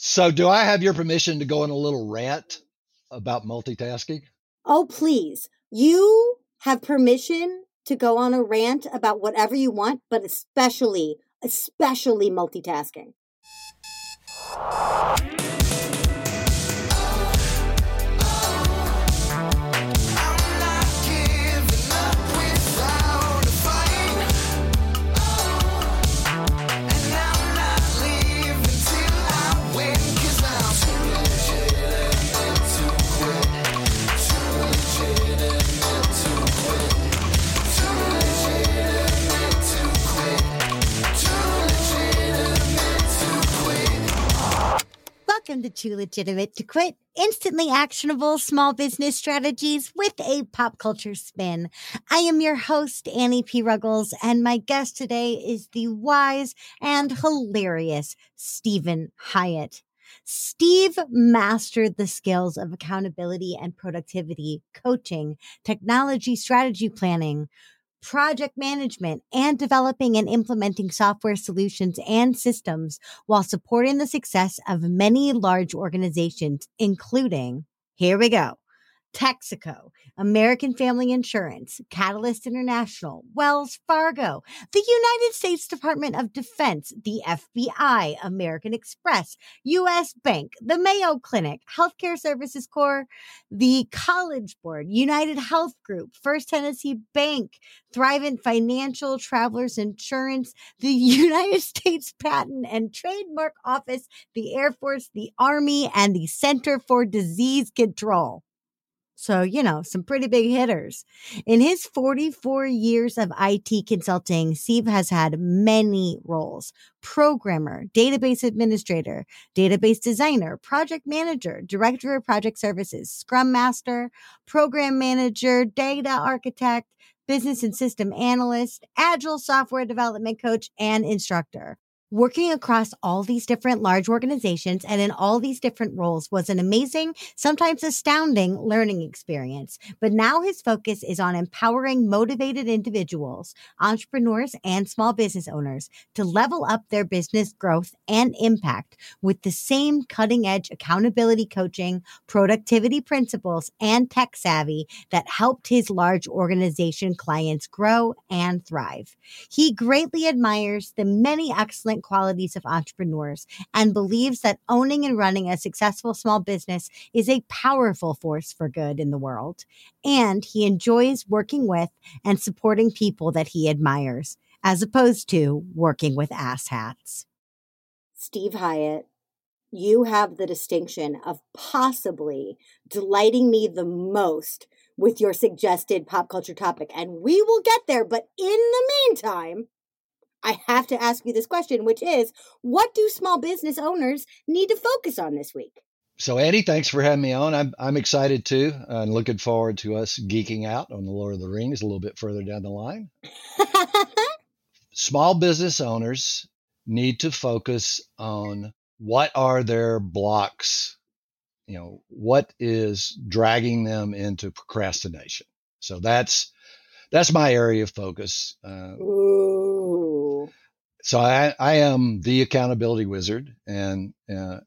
So, do I have your permission to go on a little rant about multitasking? Oh, please. You have permission to go on a rant about whatever you want, but especially, especially multitasking. Welcome to Too Legitimate to Quit, instantly actionable small business strategies with a pop culture spin. I am your host, Annie P. Ruggles, and my guest today is the wise and hilarious Steven Hyatt. Steve mastered the skills of accountability and productivity, coaching, technology strategy planning, project management, and developing and implementing software solutions and systems while supporting the success of many large organizations, including, here we go, Texaco, American Family Insurance, Catalyst International, Wells Fargo, the United States Department of Defense, the FBI, American Express, U.S. Bank, the Mayo Clinic, Healthcare Services Corps, the College Board, United Health Group, First Tennessee Bank, Thrivent Financial, Travelers Insurance, the United States Patent and Trademark Office, the Air Force, the Army, and the Center for Disease Control. So, you know, some pretty big hitters. In his 44 years of IT consulting, Steve has had many roles programmer, database administrator, database designer, project manager, director of project services, scrum master, program manager, data architect, business and system analyst, agile software development coach, and instructor. Working across all these different large organizations and in all these different roles was an amazing, sometimes astounding learning experience. But now his focus is on empowering motivated individuals, entrepreneurs, and small business owners to level up their business growth and impact with the same cutting edge accountability coaching, productivity principles, and tech savvy that helped his large organization clients grow and thrive. He greatly admires the many excellent qualities of entrepreneurs and believes that owning and running a successful small business is a powerful force for good in the world. And he enjoys working with and supporting people that he admires, as opposed to working with asshats. Steve Hyatt, you have the distinction of possibly delighting me the most with your suggested pop culture topic. And we will get there. But in the meantime, I have to ask you this question, which is what do small business owners need to focus on this week? So, Annie, thanks for having me on. I'm, I'm excited too and looking forward to us geeking out on the Lord of the Rings a little bit further down the line. Small business owners need to focus on what are their blocks, you know, what is dragging them into procrastination. So that's that's my area of focus. Uh, so I, I am the accountability wizard, and uh,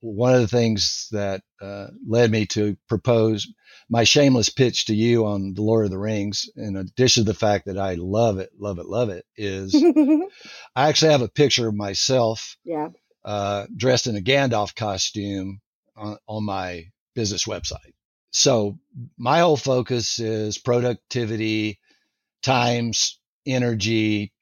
one of the things that uh, led me to propose my shameless pitch to you on the Lord of the Rings, in addition to the fact that I love it, love it, love it, is I actually have a picture of myself, yeah, uh, dressed in a Gandalf costume on, on my business website. So my whole focus is productivity, times, energy,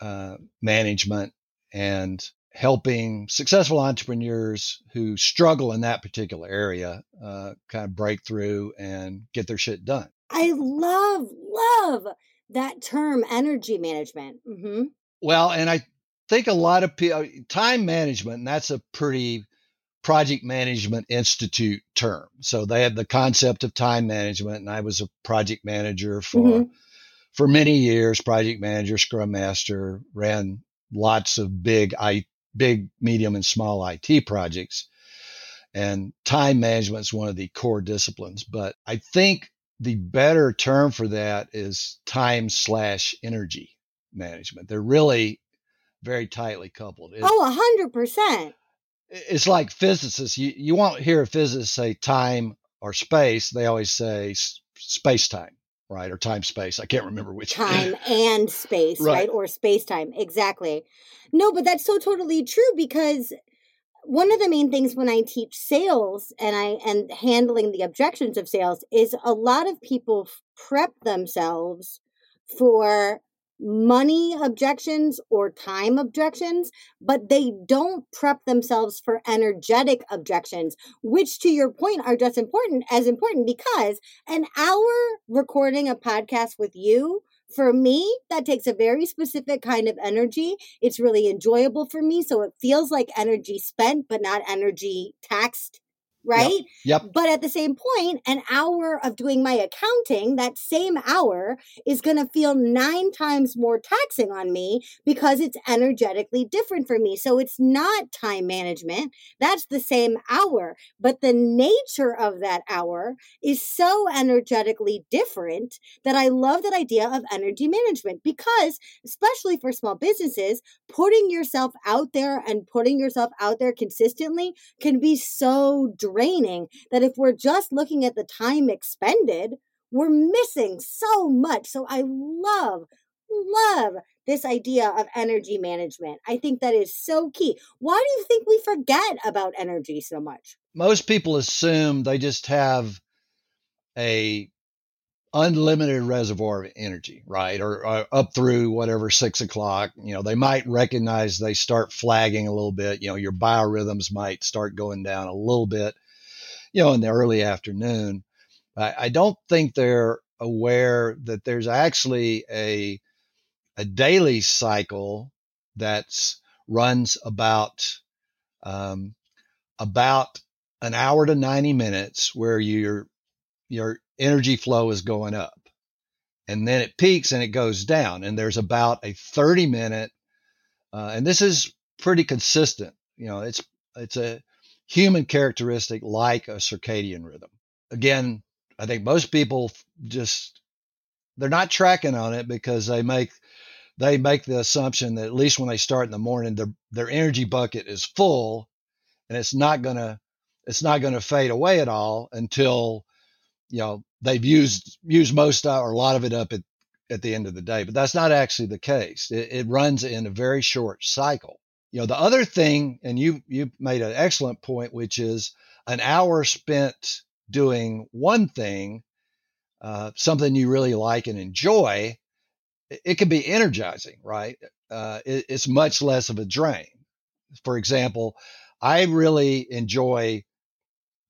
uh, management and helping successful entrepreneurs who struggle in that particular area uh, kind of break through and get their shit done. I love, love that term, energy management. Mm-hmm. Well, and I think a lot of people, time management, and that's a pretty project management institute term. So they have the concept of time management, and I was a project manager for. Mm-hmm for many years, project manager, scrum master, ran lots of big, I, big, medium, and small IT projects. And time management is one of the core disciplines. But I think the better term for that is time slash energy management. They're really very tightly coupled. It, oh, a hundred percent. it's like physicists. You you won't hear a physicist say time or space. They always say space time, right? Or time space. I can't remember which. Time and space, right. right? Or space time. Exactly. No, but that's so totally true because one of the main things when I teach sales and I and handling the objections of sales is a lot of people prep themselves for money objections or time objections, but they don't prep themselves for energetic objections, which to your point are just important as important because an hour recording a podcast with you for me, that takes a very specific kind of energy. It's really enjoyable for me. So it feels like energy spent, but not energy taxed right? Yep. yep. But at the same point, an hour of doing my accounting, that same hour is going to feel nine times more taxing on me because it's energetically different for me. So it's not time management. That's the same hour, but the nature of that hour is so energetically different that I love that idea of energy management because, especially for small businesses, putting yourself out there and putting yourself out there consistently can be so draining that if we're just looking at the time expended, we're missing so much. So I love, love this idea of energy management. I think that is so key. Why do you think we forget about energy so much? Most people assume they just have a unlimited reservoir of energy, right? Or, or, up through whatever six o'clock. You know, they might recognize they start flagging a little bit. You know, your biorhythms might start going down a little bit, you know, in the early afternoon. I, I don't think they're aware that there's actually a a daily cycle that's runs about um, about an hour to 90 minutes where your your energy flow is going up. And then it peaks and it goes down. And there's about a 30 minute, uh, and this is pretty consistent. You know, it's it's a human characteristic like a circadian rhythm. Again, I think most people just they're not tracking on it because they make they make the assumption that at least when they start in the morning, their their energy bucket is full, and it's not gonna it's not gonna fade away at all until you know they've used used most or a lot of it up at, at the end of the day but that's not actually the case. It, it runs in a very short cycle. You know the other thing and you you made an excellent point which is an hour spent doing one thing uh, something you really like and enjoy it, it can be energizing right? Uh, it, it's much less of a drain. For example i really enjoy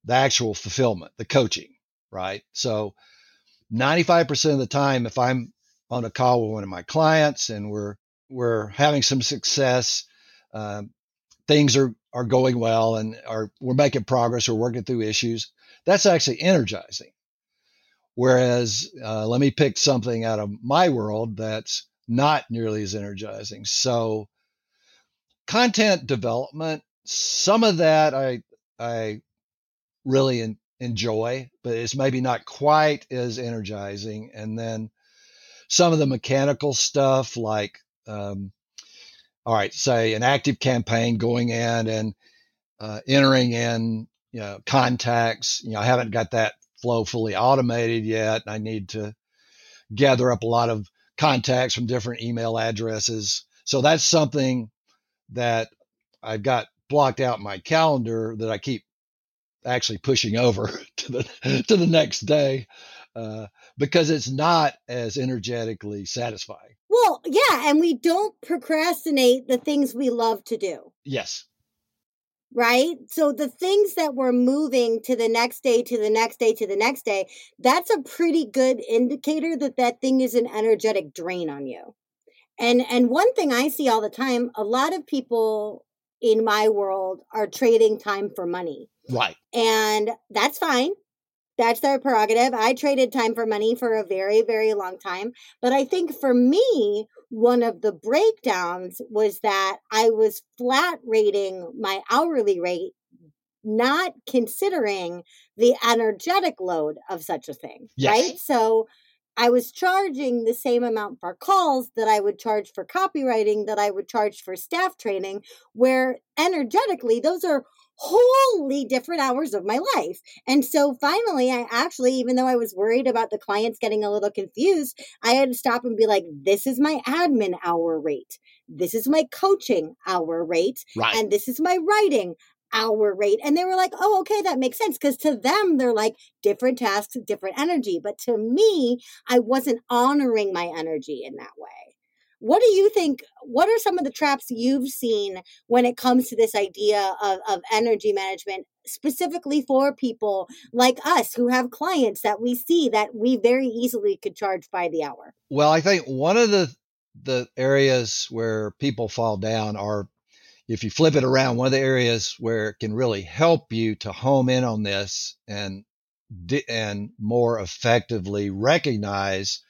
the actual fulfillment the coaching right? So 95% of the time, if I'm on a call with one of my clients and we're we're having some success, um, things are are going well, and are we're making progress, we're working through issues. That's actually energizing. Whereas, uh, let me pick something out of my world that's not nearly as energizing. So, content development, some of that I I really in, enjoy, but it's maybe not quite as energizing. And then some of the mechanical stuff, like, um, all right, say an ActiveCampaign going in and uh, entering in, you know, contacts. You know, I haven't got that flow fully automated yet. I need to gather up a lot of contacts from different email addresses. So that's something that I've got blocked out in my calendar that I keep actually pushing over to the to the next day uh, because it's not as energetically satisfying. Well, yeah, and we don't procrastinate the things we love to do. Yes. Right? So the things that we're moving to the next day, to the next day, to the next day, that's a pretty good indicator that that thing is an energetic drain on you. And and one thing I see all the time, a lot of people in my world are trading time for money. Right. And that's fine. That's their prerogative. I traded time for money for a very, very long time. But I think for me, one of the breakdowns was that I was flat rating my hourly rate, not considering the energetic load of such a thing. Yes. Right. So I was charging the same amount for calls that I would charge for copywriting, that I would charge for staff training, where energetically, those are wholly different hours of my life. And so finally, I actually, even though I was worried about the clients getting a little confused, I had to stop and be like, this is my admin hour rate. This is my coaching hour rate. Right. And this is my writing hour rate. And they were like, oh, okay, that makes sense. Because to them, they're like different tasks, different energy. But to me, I wasn't honoring my energy in that way. What do you think? What are some of the traps you've seen when it comes to this idea of, of energy management, specifically for people like us who have clients that we see that we very easily could charge by the hour? Well, I think one of the the areas where people fall down are if you flip it around, one of the areas where it can really help you to home in on this and and more effectively recognize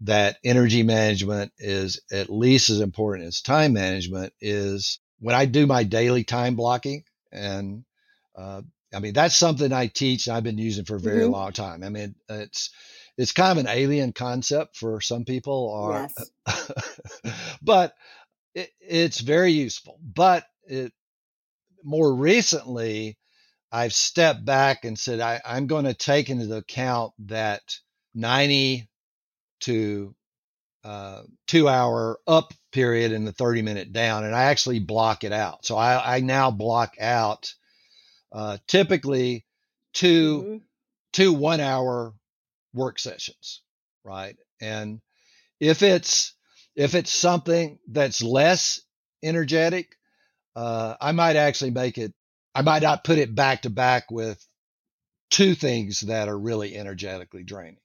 that energy management is at least as important as time management is when I do my daily time blocking. And uh, I mean, that's something I teach and I've been using for a very mm-hmm. long time. I mean, it's, it's kind of an alien concept for some people or, yes. but it, it's very useful. But it more recently, I've stepped back and said I, I'm going to take into account that 90 to uh, two hour up period and the 30 minute down, and I actually block it out. So I, I now block out uh, typically 2 mm-hmm. two one hour work sessions, right? And if it's if it's something that's less energetic, uh, I might actually make it, I might not put it back to back with two things that are really energetically draining.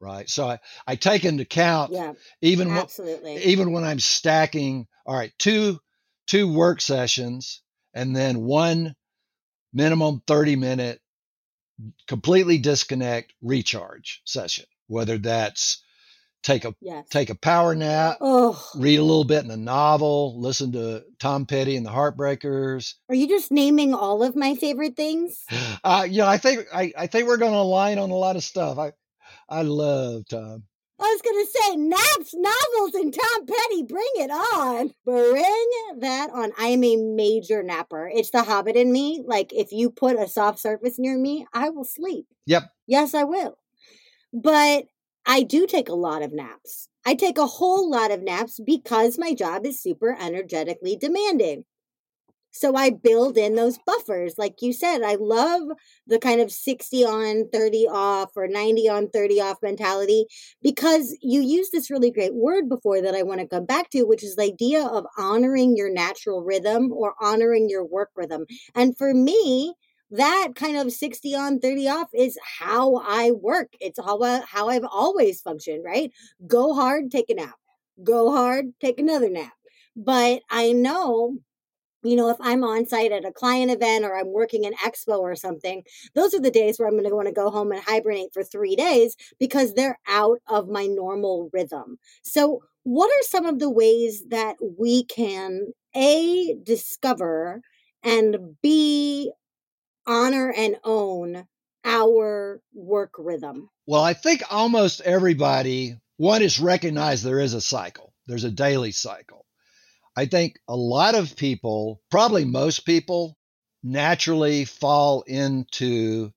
Right. So I, I take into account yeah, even absolutely. When, even when I'm stacking, all right, two, two work sessions and then one minimum 30 minute completely disconnect recharge session, whether that's take a yes. take a power nap, oh. read a little bit in a novel, listen to Tom Petty and the Heartbreakers. Are you just naming all of my favorite things? Uh, yeah, I think I, I think we're going to align on a lot of stuff. I I love Tom. I was gonna say naps, novels, and Tom Petty. Bring it on! Bring that on! I am a major napper. It's the Hobbit in me. Like if you put a soft surface near me, I will sleep. Yep. Yes, I will. But I do take a lot of naps. I take a whole lot of naps because my job is super energetically demanding. So I build in those buffers. Like you said, I love the kind of 60 on, 30 off, or 90 on, 30 off mentality because you used this really great word before that I want to come back to, which is the idea of honoring your natural rhythm or honoring your work rhythm. And for me, that kind of 60 on 30 off is how I work. It's how, I, how I've always functioned, right? Go hard, take a nap. Go hard, take another nap. But I know you know, if I'm on site at a client event or I'm working an expo or something, those are the days where I'm going to want to go home and hibernate for three days because they're out of my normal rhythm. So, what are some of the ways that we can A, discover and B, honor and own our work rhythm? Well, I think almost everybody, one is recognize there is a cycle, there's a daily cycle. I think a lot of people, probably most people, naturally fall into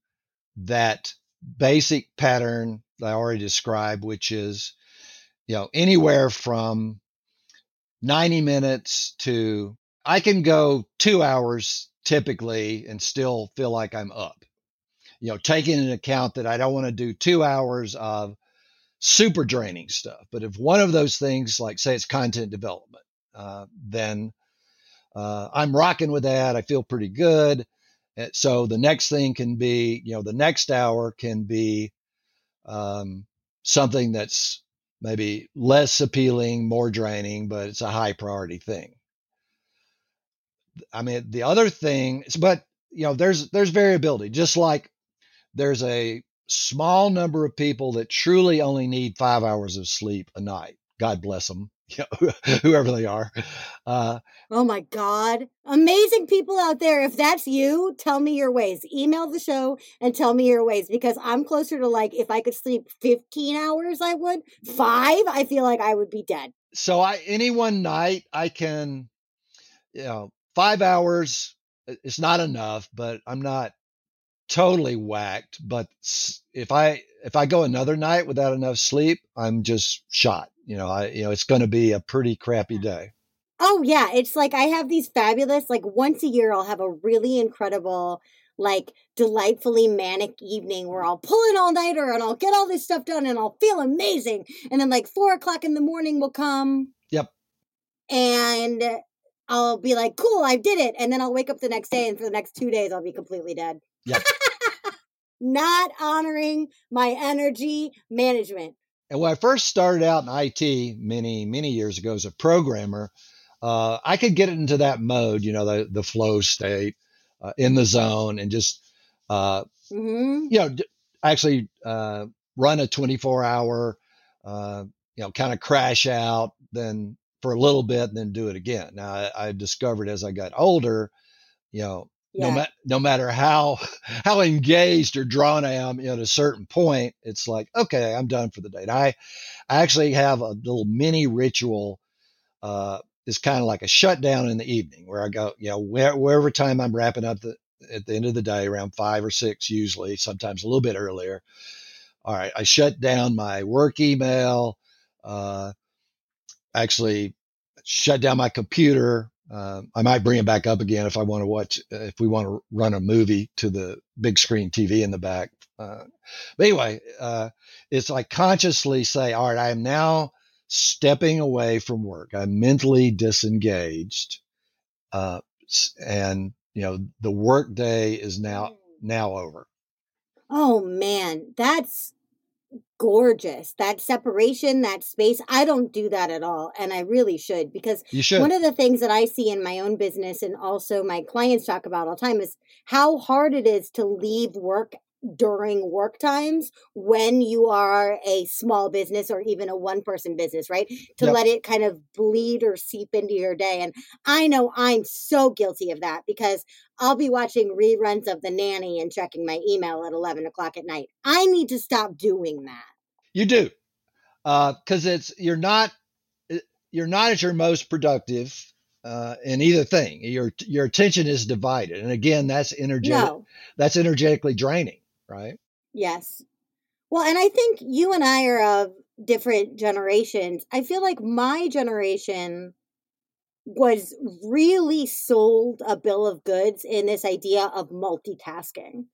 that basic pattern that I already described, which is, you know, anywhere from 90 minutes to I can go two hours typically and still feel like I'm up. You know, taking into account that I don't want to do two hours of super draining stuff. But if one of those things, like say it's content development, uh, then uh, I'm rocking with that. I feel pretty good. Uh, so the next thing can be, you know, the next hour can be um, something that's maybe less appealing, more draining, but it's a high priority thing. I mean, the other thing, but you know, there's there's variability. Just like there's a small number of people that truly only need five hours of sleep a night. God bless them. you know, whoever they are. Uh, oh my God. Amazing people out there. If that's you, tell me your ways. Email the show and tell me your ways because I'm closer to like if I could sleep 15 hours, I would. Five, I feel like I would be dead. So I any one night I can, you know, five hours. It's not enough, but I'm not totally whacked. But if I if I go another night without enough sleep, I'm just shot. You know, I you know it's going to be a pretty crappy day. Oh yeah, it's like I have these fabulous like once a year I'll have a really incredible like delightfully manic evening where I'll pull an all nighter and I'll get all this stuff done and I'll feel amazing. And then like four o'clock in the morning will come. Yep. And I'll be like, cool, I did it. And then I'll wake up the next day and for the next two days I'll be completely dead. Yep. Not honoring my energy management. And when I first started out in IT many, many years ago as a programmer, uh, I could get into that mode, you know, the, the flow state uh, in the zone and just, uh, mm-hmm. you know, d- actually uh, run a 24 hour, uh, you know, kind of crash out, then for a little bit, and then do it again. Now, I, I discovered as I got older, you know, yeah. no, ma- no matter how how engaged or drawn I am at a certain point, it's like, okay, I'm done for the day. And I, I actually have a little mini ritual uh, is kind of like a shutdown in the evening where I go, you know, where, wherever time I'm wrapping up the, at the end of the day, around five or six, usually, sometimes a little bit earlier. All right, I shut down my work email, uh, actually shut down my computer. Uh, I might bring it back up again if I want to watch, if we want to run a movie to the big screen TV in the back. Uh, but anyway, uh, it's like consciously say, all right, I am now stepping away from work. I'm mentally disengaged. Uh, and you know, the work day is now, mm. now over. Oh man, that's gorgeous. That separation, that space. I don't do that at all. And I really should because you should. one of the things that I see in my own business and also my clients talk about all the time is how hard it is to leave work during work times when you are a small business or even a one person business, right? To yep. let it kind of bleed or seep into your day. And I know I'm so guilty of that because I'll be watching reruns of The Nanny and checking my email at 11 o'clock at night. I need to stop doing that. You do. Because uh, it's, you're not, eh, you're not at your most productive uh, in either thing. Your your attention is divided, and again, that's energetic. No. That's energetically draining right? Yes. Well, and I think you and I are of different generations. I feel like my generation was really sold a bill of goods in this idea of multitasking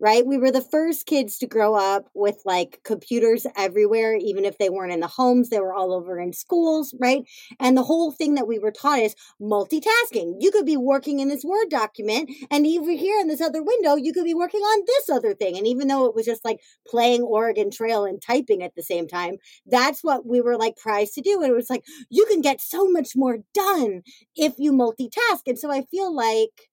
right? We were the first kids to grow up with like computers everywhere, even if they weren't in the homes, they were all over in schools, right? And the whole thing that we were taught is multitasking. You could be working in this Word document, and over here in this other window, you could be working on this other thing. And even though it was just like playing Oregon Trail and typing at the same time, that's what we were like prized to do. And it was like, you can get so much more done if you multitask. And so I feel like,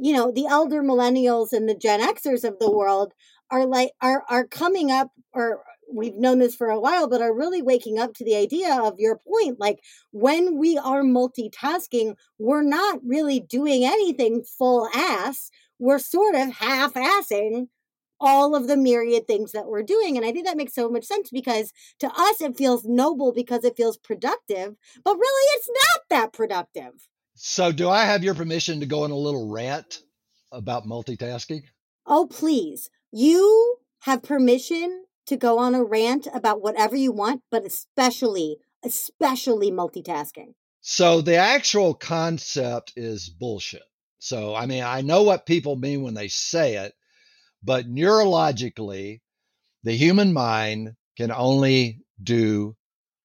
you know the elder millennials and the gen xers of the world are like are are coming up or we've known this for a while but are really waking up to the idea of your point like when we are multitasking we're not really doing anything full ass we're sort of half assing all of the myriad things that we're doing and i think that makes so much sense because to us it feels noble because it feels productive but really it's not that productive so, do I have your permission to go on a little rant about multitasking? Oh, please. You have permission to go on a rant about whatever you want, but especially, especially multitasking. So, the actual concept is bullshit. So, I mean, I know what people mean when they say it, but neurologically, the human mind can only do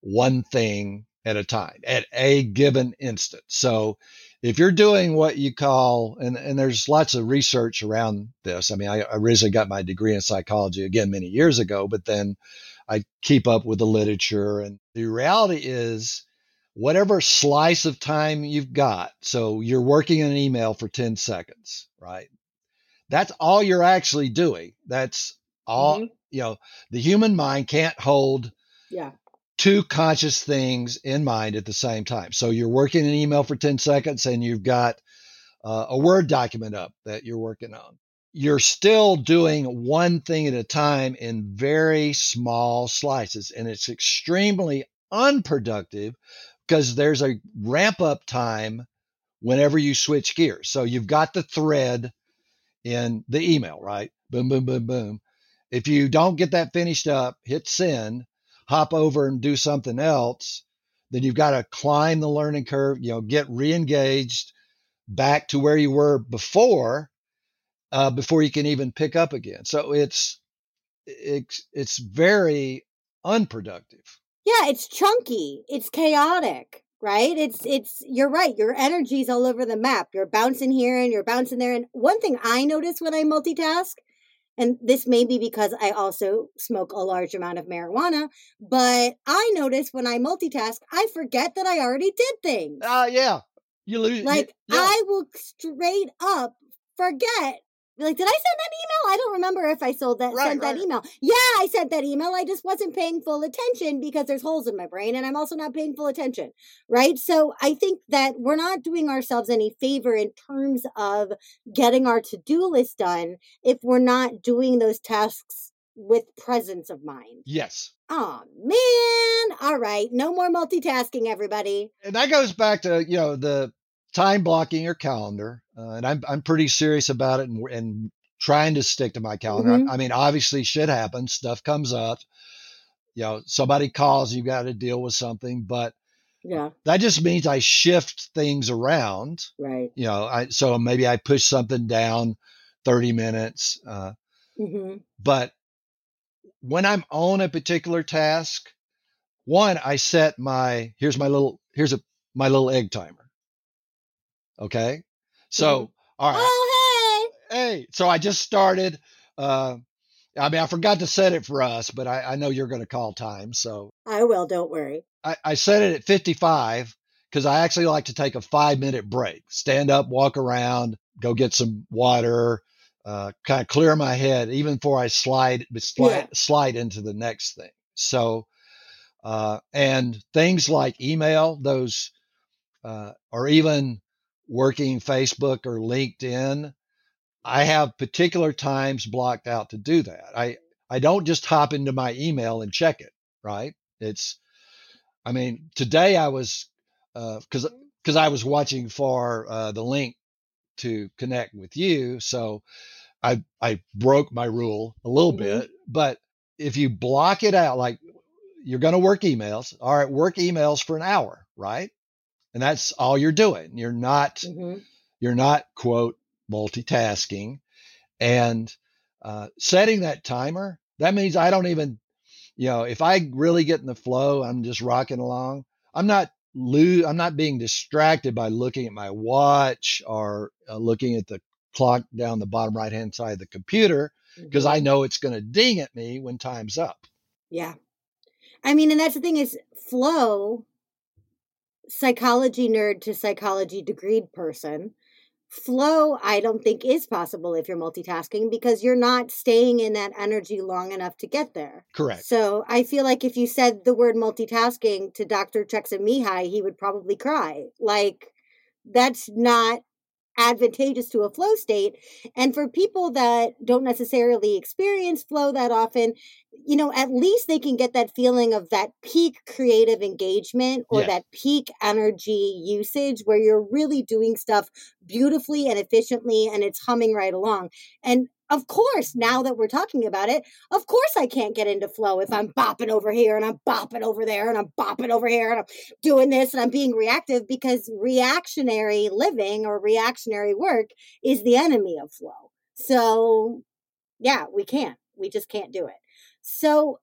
one thing at a time at a given instant. So if you're doing what you call, and, and there's lots of research around this. I mean, I originally got my degree in psychology again many years ago, but then I keep up with the literature. And the reality is, whatever slice of time you've got, so you're working on an email for 10 seconds, right? That's all you're actually doing. That's all, mm-hmm. you know, the human mind can't hold yeah two conscious things in mind at the same time. So you're working an email for 10 seconds and you've got uh, a Word document up that you're working on. You're still doing one thing at a time in very small slices, and it's extremely unproductive because there's a ramp up time whenever you switch gears. So you've got the thread in the email, right? Boom, boom, boom, boom. If you don't get that finished up, hit send, hop over and do something else, then you've got to climb the learning curve, you know, get re-engaged back to where you were before, uh, before you can even pick up again. So it's it's it's very unproductive. Yeah, it's chunky. It's chaotic, right? It's it's you're right. Your energy's all over the map. You're bouncing here and you're bouncing there. And one thing I notice when I multitask, and this may be because I also smoke a large amount of marijuana, but I notice when I multitask, I forget that I already did things. Uh yeah. You lose Like you- yeah. I will straight up forget. Like, did I send that email? I don't remember if I sold that Right, sent that email. Yeah, I sent that email. I just wasn't paying full attention because there's holes in my brain and I'm also not paying full attention. Right. So I think that we're not doing ourselves any favor in terms of getting our to-do list done if we're not doing those tasks with presence of mind. yes. Oh man. All right. No more multitasking, everybody. and that goes back to you know the time blocking your calendar uh, and I'm, I'm pretty serious about it and, and trying to stick to my calendar Mhm. I, I mean obviously shit happens stuff comes up you know somebody calls you got to deal with something but Yeah. that just means i shift things around Right. you know I, so maybe i push something down 30 minutes uh, hmm but when i'm on a particular task one i set my here's my little here's a my little egg timer okay so all right Oh, hey. hey so i just started uh i mean i forgot to set it for us but i, I know you're going to call time so I will, don't worry. I, I set it at 55 because i actually like to take a five minute break stand up walk around go get some water uh, kind of clear my head even before i slide slide, Yeah. slide into the next thing so uh, and things like email those uh, or even working facebook or linkedin i have particular times blocked out to do that. I i don't just hop into my email and check it right? It's i mean today i was because because i was watching for uh, the link to connect with you so i i broke my rule a little Mhm. bit but if you block it out like you're going to work emails. All right work emails for an hour right and that's all you're doing. You're not hmm you're not quote multitasking. And uh, setting that timer that means i don't even you know if i really get in the flow i'm just rocking along i'm not lo- i'm not being distracted by looking at my watch or uh, looking at the clock down the bottom right hand side of the computer because i know it's going to ding at me when time's up. Yeah. I mean, and that's the thing is flow, psychology nerd to psychology degreed person. Flow, I don't think is possible if you're multitasking because you're not staying in that energy long enough to get there. correct So I feel like if you said the word multitasking to Dr. Mihaly, he would probably cry. Like, that's not advantageous to a flow state. And for people that don't necessarily experience flow that often, you know, at least they can get that feeling of that peak creative engagement or that peak energy usage where you're really doing stuff beautifully and efficiently and it's humming right along. And of course, now that we're talking about it, of course I can't get into flow if I'm bopping over here and I'm bopping over there and I'm bopping over here and I'm doing this and I'm being reactive because reactionary living or reactionary work is the enemy of flow. So, yeah, we can't. We just can't do it. So,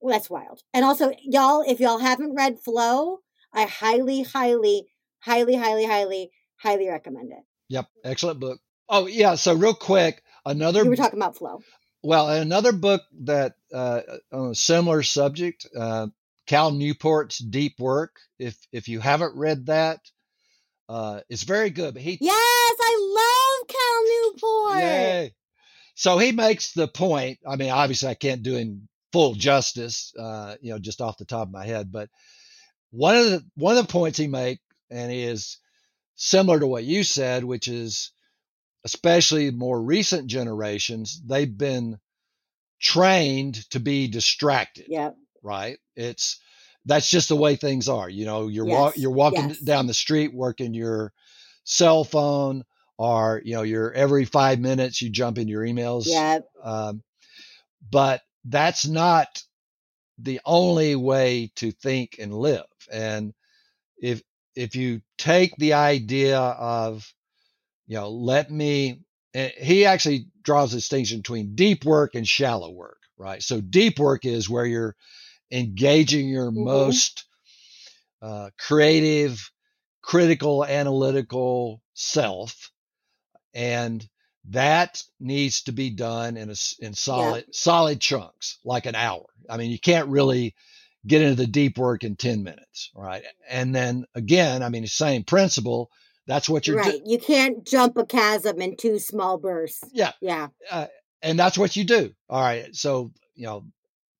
well, that's wild. And also, y'all, if y'all haven't read Flow, I highly, highly, highly, highly, highly, highly recommend it. yep excellent book oh yeah so real quick another You were talking about Flow. Well, another book that uh, on a similar subject, uh, Cal Newport's Deep Work. If if you haven't read that, uh, it's very good. But he, Yes, I love Cal Newport. Yay. So he makes the point. I mean, obviously, I can't do him full justice, uh, you know, just off the top of my head. But one of the one of the points he make, and he is similar to what you said, which is especially more recent generations, they've been trained to be distracted. Yeah. Right. It's that's just the way things are. You know, you're Yes, wa- you're walking yes. down the street working your cell phone, or you know, you're every five minutes you jump in your emails. Yeah. Um, but that's not the only way to think and live. And if if you take the idea of, you know, let me, he actually draws a distinction between deep work and shallow work, right? So deep work is where you're engaging your Mhm. most uh, creative, critical, analytical self, and that needs to be done in a in solid solid chunks, like an hour. I mean, you can't really get into the deep work in 10 minutes, right? And then again, I mean, the same principle. That's what you're Right. doing. You can't jump a chasm in two small bursts. Yeah. Yeah. Uh, and that's what you do. All right. So, you know,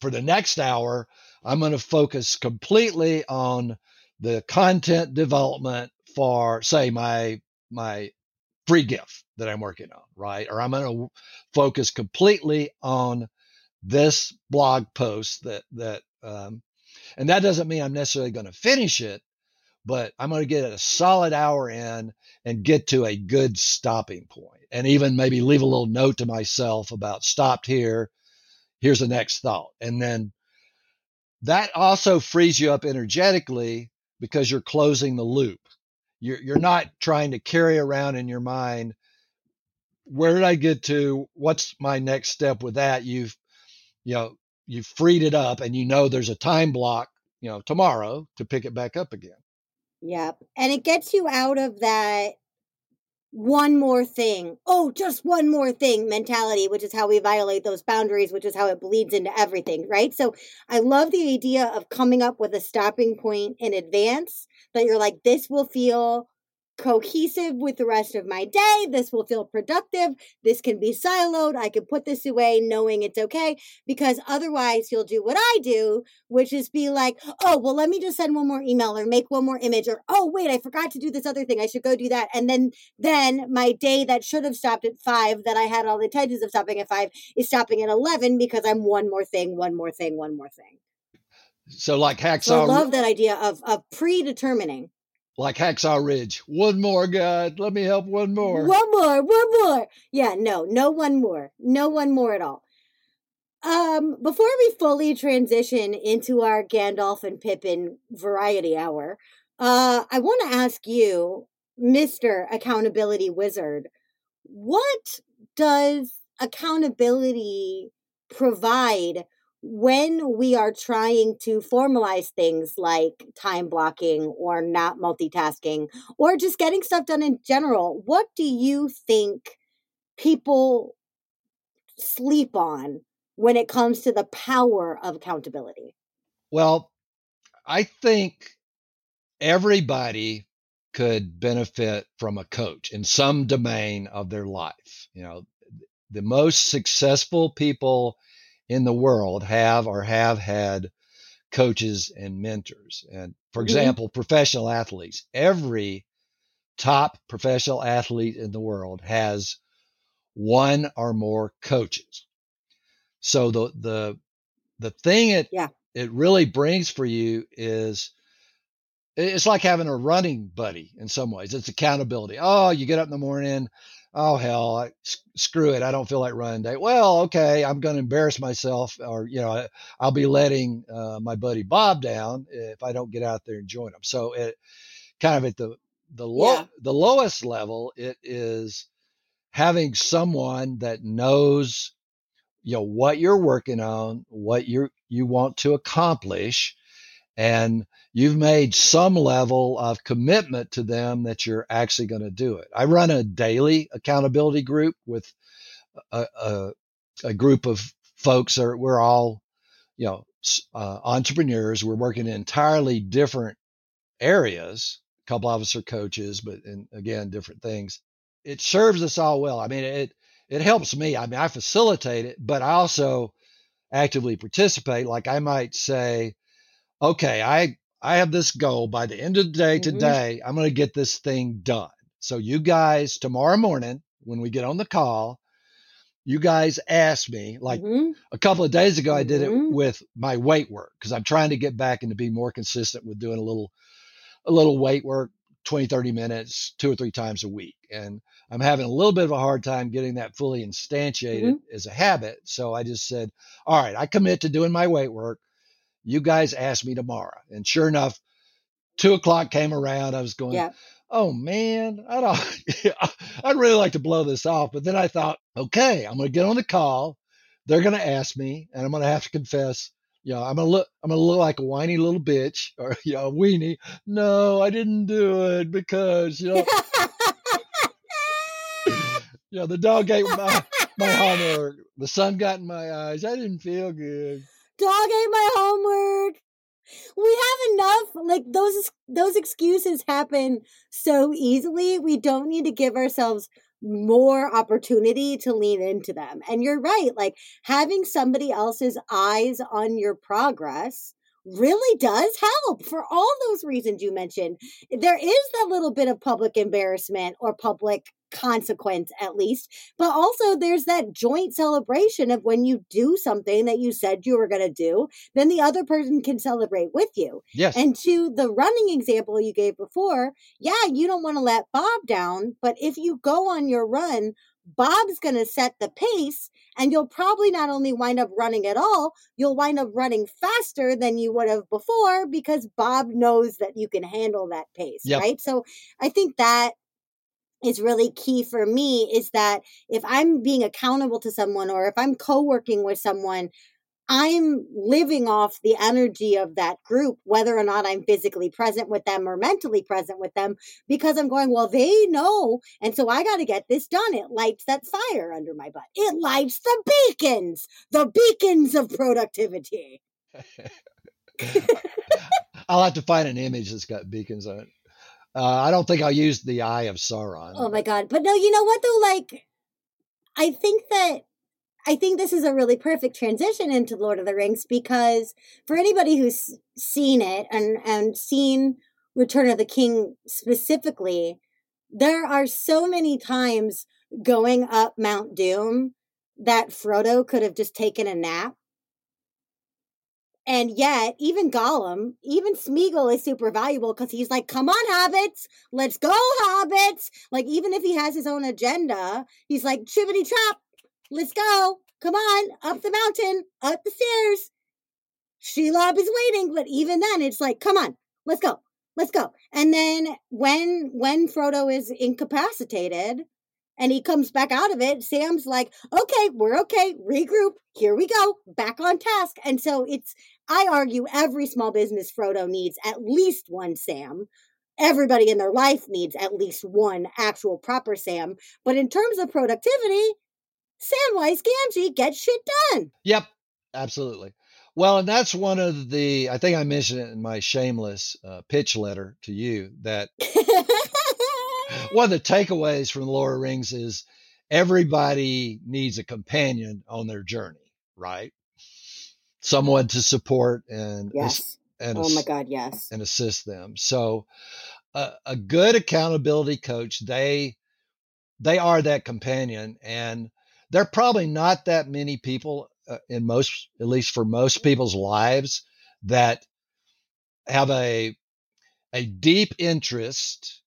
for the next hour, I'm going to focus completely on the content development for, say, my, my free gift that I'm working on, right? Or I'm going to focus completely on this blog post that, that, um, and that doesn't mean I'm necessarily going to finish it, but I'm going to get a solid hour in and get to a good stopping point and even maybe leave a little note to myself about stopped here. Here's the next thought. And then that also frees you up energetically because you're closing the loop. You're, you're not trying to carry around in your mind, where did I get to? What's my next step with that? You've, you know, you've freed it up and you know there's a time block, you know, tomorrow to pick it back up again. Yep. And it gets you out of that one more thing. Oh, just one more thing mentality, which is how we violate those boundaries, which is how it bleeds into everything, right? So I love the idea of coming up with a stopping point in advance that you're like, this will feel cohesive with the rest of my day. This will feel productive. This can be siloed. I can put this away knowing it's okay because otherwise you'll do what I do, which is be like, oh, well, let me just send one more email or make one more image or, oh, wait, I forgot to do this other thing. I should go do that. And then, then my day that should have stopped at five, that I had all the intentions of stopping at five, is stopping at 11 because I'm one more thing, one more thing, one more thing. So like So I hacksaw, love that idea of, of predetermining. Like hacksaw ridge, one more, God, let me help one more. One more, one more. Yeah, no, no one more. No one more at all. Um, before we fully transition into our Gandalf and Pippin variety hour, uh, I want to ask you, Mr. Accountability Wizard, what does accountability provide when we are trying to formalize things like time blocking or not multitasking or just getting stuff done in general, what do you think people sleep on when it comes to the power of accountability? Well, I think everybody could benefit from a coach in some domain of their life. You know, the most successful people in the world have or have had coaches and mentors. And for Mhm. example, professional athletes, every top professional athlete in the world has one or more coaches. So the the the thing it Yeah. it really brings for you is it's like having a running buddy in some ways. It's accountability. Oh, you get up in the morning. Oh hell, I, screw it. I don't feel like running today. Well, okay, I'm going to embarrass myself, or you know, I'll be letting uh, my buddy Bob down if I don't get out there and join him. So it kind of at the the low Yeah. the lowest level, it is having someone that knows you know what you're working on, what you you want to accomplish, and you've made some level of commitment to them that you're actually going to do it. I run a daily accountability group with a, a, a group of folks that we're all, you know, uh, entrepreneurs. We're working in entirely different areas. A couple of us are coaches, but in, again, different things. It serves us all well. I mean, it, it helps me. I mean, I facilitate it, but I also actively participate. Like I might say, okay, I I have this goal by the end of the day Mhm. today. I'm going to get this thing done. So you guys tomorrow morning when we get on the call, you guys ask me like Mhm. a couple of days ago. I did it Mhm. with my weight work because I'm trying to get back and to be more consistent with doing a little a little weight work 20 30 minutes two or three times a week and i'm having a little bit of a hard time getting that fully instantiated as a habit so i just said all right i commit to doing my weight work you guys ask me tomorrow and sure enough two o'clock came around i was going Yeah. oh man i don't i'd really like to blow this off but then i thought okay i'm going to get on the call they're going to ask me and i'm going to have to confess you know, I'm gonna look, I'm gonna look like a whiny little bitch or you know, a weenie. No, I didn't do it because you know, you know, the dog ate my my homework. The sun got in my eyes. I didn't feel good. Dog ate my homework. We have enough. Like those those excuses happen so easily. We don't need to give ourselves more opportunity to lean into them. And you're right. Like having somebody else's eyes on your progress really does help for all those reasons you mentioned. There is that little bit of public embarrassment or public consequence at least but also there's that joint celebration of when you do something that you said you were going to do then the other person can celebrate with you Yes. and to the running example you gave before yeah you don't want to let bob down but if you go on your run bob's going to set the pace and you'll probably not only wind up running at all you'll wind up running faster than you would have before because bob knows that you can handle that pace Yep. right so i think that is really key for me is that if I'm being accountable to someone or if I'm co working with someone, I'm living off the energy of that group, whether or not I'm physically present with them or mentally present with them, because I'm going, well, they know. And so I got to get this done. It lights that fire under my butt. It lights the beacons, the beacons of productivity. I'll have to find an image that's got beacons on it. Uh, I don't think I'll use the eye of Sauron. Oh my God. But no, you know what though? Like, I think that I think this is a really perfect transition into Lord of the Rings because for anybody who's seen it and and seen Return of the King specifically, there are so many times going up Mount Doom that Frodo could have just taken a nap. And yet, even Gollum, even Smeagol is super valuable because he's like, come on, hobbits, let's go, hobbits. Like, even if he has his own agenda, he's like, chibbity chop, let's go. Come on, up the mountain, up the stairs. Shelob is waiting, but even then, it's like, come on, let's go, let's go. And then when when Frodo is incapacitated and he comes back out of it, Sam's like, okay, we're okay, regroup, here we go, back on task. And so it's I argue every small business Frodo needs at least one Sam. Everybody in their life needs at least one actual proper Sam. But in terms of productivity, Samwise Gamgee gets shit done. Yep, absolutely. Well, and that's one of the, I think I mentioned it in my shameless uh, pitch letter to you that one of the takeaways from the Lord of Rings is everybody needs a companion on their journey, right? Someone to support and yes. and Oh my God, yes. and assist them. So, uh, a good accountability coach, they they are that companion, and there are probably not that many people uh, in most, at least for most people's lives, that have a a deep interest,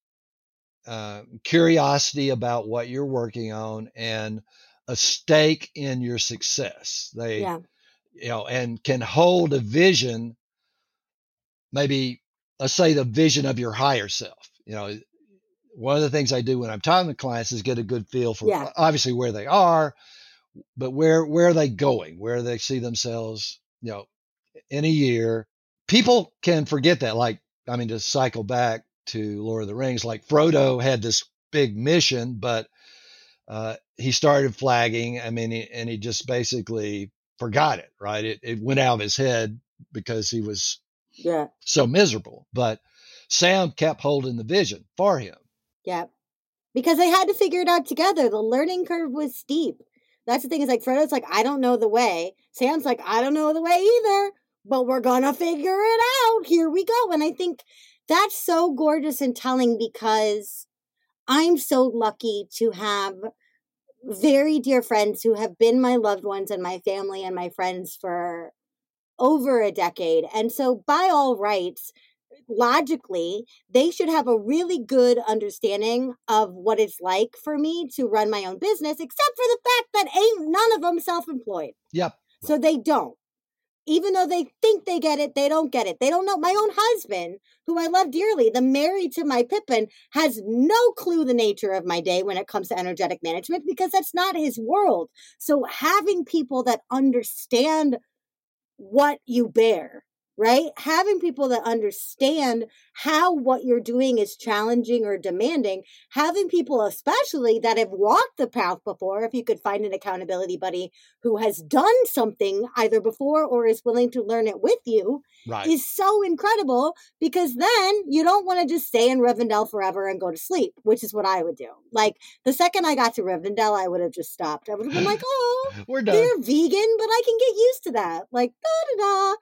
uh, curiosity about what you're working on, and a stake in your success. They, Yeah. You know, and can hold a vision, maybe let's say the vision of your higher self. You know, one of the things I do when I'm talking to clients is get a good feel for Yeah. obviously where they are, but where where are they going? Where they see themselves, you know, in a year. People can forget that. Like, I mean, to cycle back to Lord of the Rings, like Frodo had this big mission, but uh, he started flagging. I mean, he, and he just basically forgot it. Right? It it went out of his head because he was Yeah. so miserable. But Sam kept holding the vision for him. Yeah. Because they had to figure it out together. The learning curve was steep. That's the thing is like Frodo's like, I don't know the way. Sam's like, I don't know the way either, but we're gonna figure it out. Here we go. And I think that's so gorgeous and telling because I'm so lucky to have very dear friends who have been my loved ones and my family and my friends for over a decade. And so, by all rights, logically, they should have a really good understanding of what it's like for me to run my own business, except for the fact that ain't none of them self employed. Yep. So they don't. Even though they think they get it, they don't get it. They don't know. My own husband, who I love dearly, the married to my Pippin, has no clue the nature of my day when it comes to energetic management because that's not his world. So having people that understand what you bear right? Having people that understand how what you're doing is challenging or demanding, having people, especially that have walked the path before, if you could find an accountability buddy who has done something either before or is willing to learn it with you, right. is so incredible because then you don't want to just stay in Rivendell forever and go to sleep, which is what I would do. Like the second I got to Rivendell, I would have just stopped. I would have been like, oh, we're done. They're vegan, but I can get used to that. Like, da da da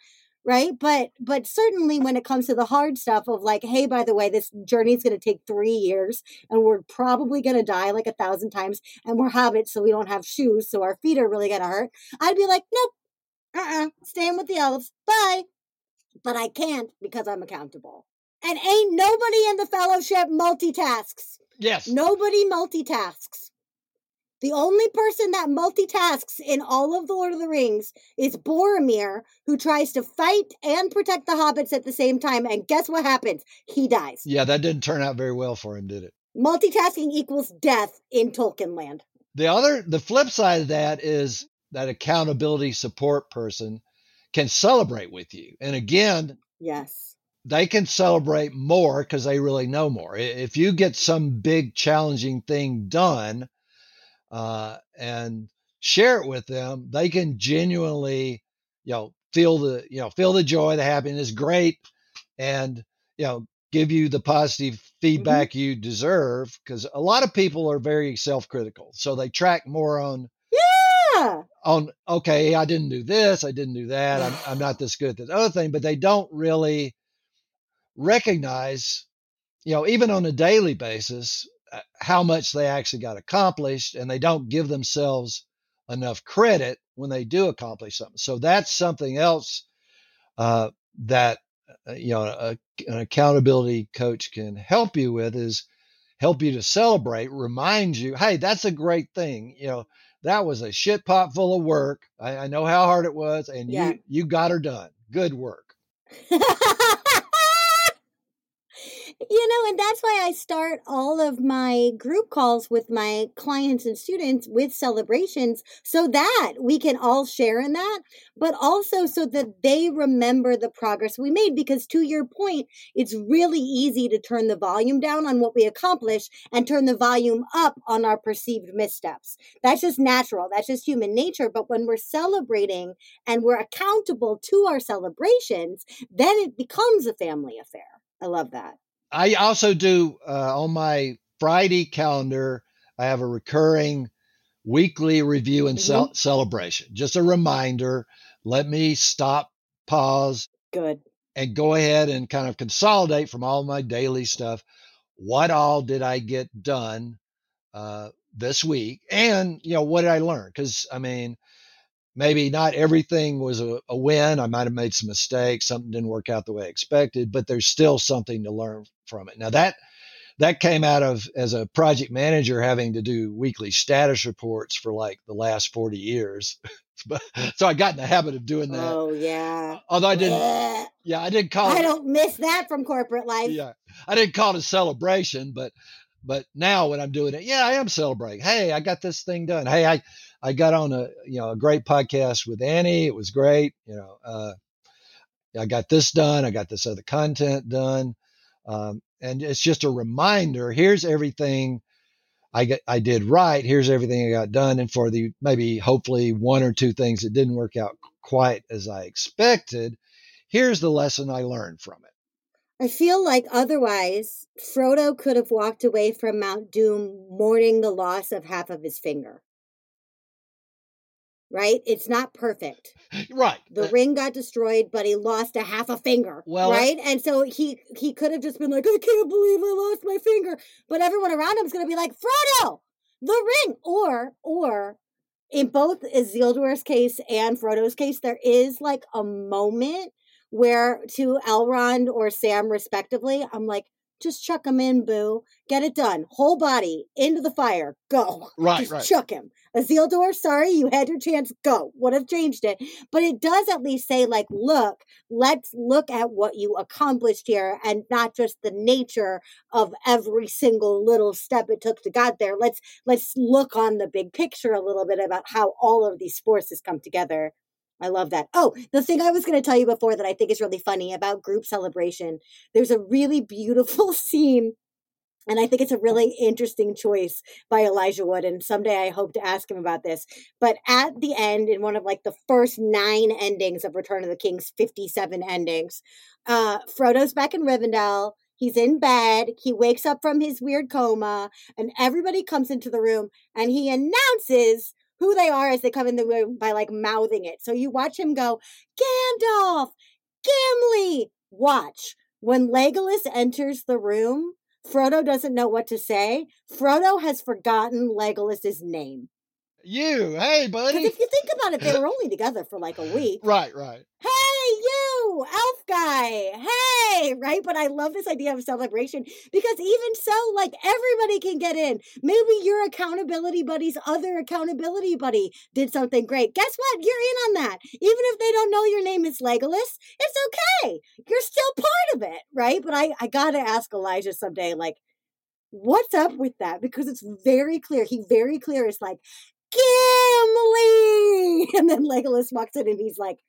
right? But but certainly when it comes to the hard stuff of like hey by the way this journey is going to take three years and we're probably going to die like a thousand times and we're hobbits so we don't have shoes so our feet are really going to hurt i'd be like nope uh-uh staying with the elves bye. But i can't because i'm accountable. And ain't nobody in the fellowship multitasks. Yes. Nobody multitasks the only person that multitasks in all of the Lord of the Rings is Boromir, who tries to fight and protect the hobbits at the same time. And guess what happens? He dies. Yeah, that didn't turn out very well for him, did it? Multitasking equals death in Tolkien land. The other, the flip side of that is that accountability support person can celebrate with you. And again, yes, they can celebrate more because they really know more. If you get some big challenging thing done, uh, and share it with them, they can genuinely, you know, feel the, you know, feel the joy, the happiness, great, and you know, give you the positive mm-hmm. feedback mm-hmm. you deserve. Because a lot of people are very self-critical, so they track more on. Yeah. On okay, I didn't do this, I didn't do that, I'm, I'm not this good at this other thing, but they don't really recognize, you know, even on a daily basis, how much they actually got accomplished and they don't give themselves enough credit when they do accomplish something. So that's something else uh, that uh, you know a, an accountability coach can help you with is help you to celebrate, remind you, hey, that's a great thing. You know, that was a shit pot full of work. I, I know how hard it was, and yeah. you you got her done. Good work. you know, and that's why I start all of my group calls with my clients and students with celebrations so that we can all share in that, but also so that they remember the progress we made. Because to your point, it's really easy to turn the volume down on what we accomplish and turn the volume up on our perceived missteps. That's just natural, that's just human nature. But when we're celebrating and we're accountable to our celebrations, then it becomes a family affair. I love that. I also do uh, on my Friday calendar. I have a recurring weekly review and mm-hmm. celebration. Just a reminder. Let me stop, pause, good, and go ahead and kind of consolidate from all my daily stuff. What all did I get done uh, this week? And you know, what did I learn? Because I mean, maybe not everything was a, a, win. I might have made some mistakes. Something didn't work out the way I expected, but there's still something to learn from it. Now that that came out of as a project manager having to do weekly status reports for like the last 40 years. so I got in the habit of doing that. Oh yeah. Uh, although I didn't yeah, yeah I didn't call I it, don't miss that from corporate life. Yeah. I didn't call it a celebration, but but now when I'm doing it, yeah, I am celebrating. Hey, I got this thing done. Hey, I I got on a you know a great podcast with Annie. It was great. You know, uh, I got this done. I got this other content done. Um, and it's just a reminder here's everything I get, I did right. Here's everything I got done. And for the maybe hopefully one or two things that didn't work out quite as I expected, here's the lesson I learned from it. I feel like otherwise, Frodo could have walked away from Mount Doom mourning the loss of half of his finger. Right? It's not perfect. Right. The ring got destroyed, but he lost a half a finger. Well, right? And so he he could have just been like, I can't believe I lost my finger. But everyone around him is gonna be like, Frodo, the ring. Or or in both Isildur's case and Frodo's case, there is like a moment where to Elrond or Sam respectively, I'm like, just chuck him in, boo. Get it done. Whole body into the fire. Go. Right, just right. chuck him. Isildur, sorry, you had your chance. Go. Would have changed it. But it does at least say, like, look, let's look at what you accomplished here and not just the nature of every single little step it took to get there. Let's let's look on the big picture a little bit about how all of these forces come together. I love that. Oh, the thing I was going to tell you before that I think is really funny about group celebration. There's a really beautiful scene and I think it's a really interesting choice by Elijah Wood. And someday I hope to ask him about this. But at the end, in one of like the first nine endings of Return of the King's 57 endings, uh, Frodo's back in Rivendell. He's in bed. He wakes up from his weird coma, and everybody comes into the room and he announces who they are as they come in the room by like mouthing it. So you watch him go, Gandalf, Gimli. Watch. When Legolas enters the room, Frodo doesn't know what to say. Frodo has forgotten Legolas's name. You, hey, Because buddy. if you think about it, they were only together for like a week. Right, right. Hey, you, elf guy. Hey, right? But I love this idea of celebration because even so, like everybody can get in. Maybe your accountability buddy's other accountability buddy did something great. Guess what? You're in on that. Even if they don't know your name is Legolas, it's okay. You're still part of it, right? But I, I gotta ask Elijah someday, like, what's up with that? Because it's very clear. He very clear is like, Gimli! And then Legolas walks in and he's like,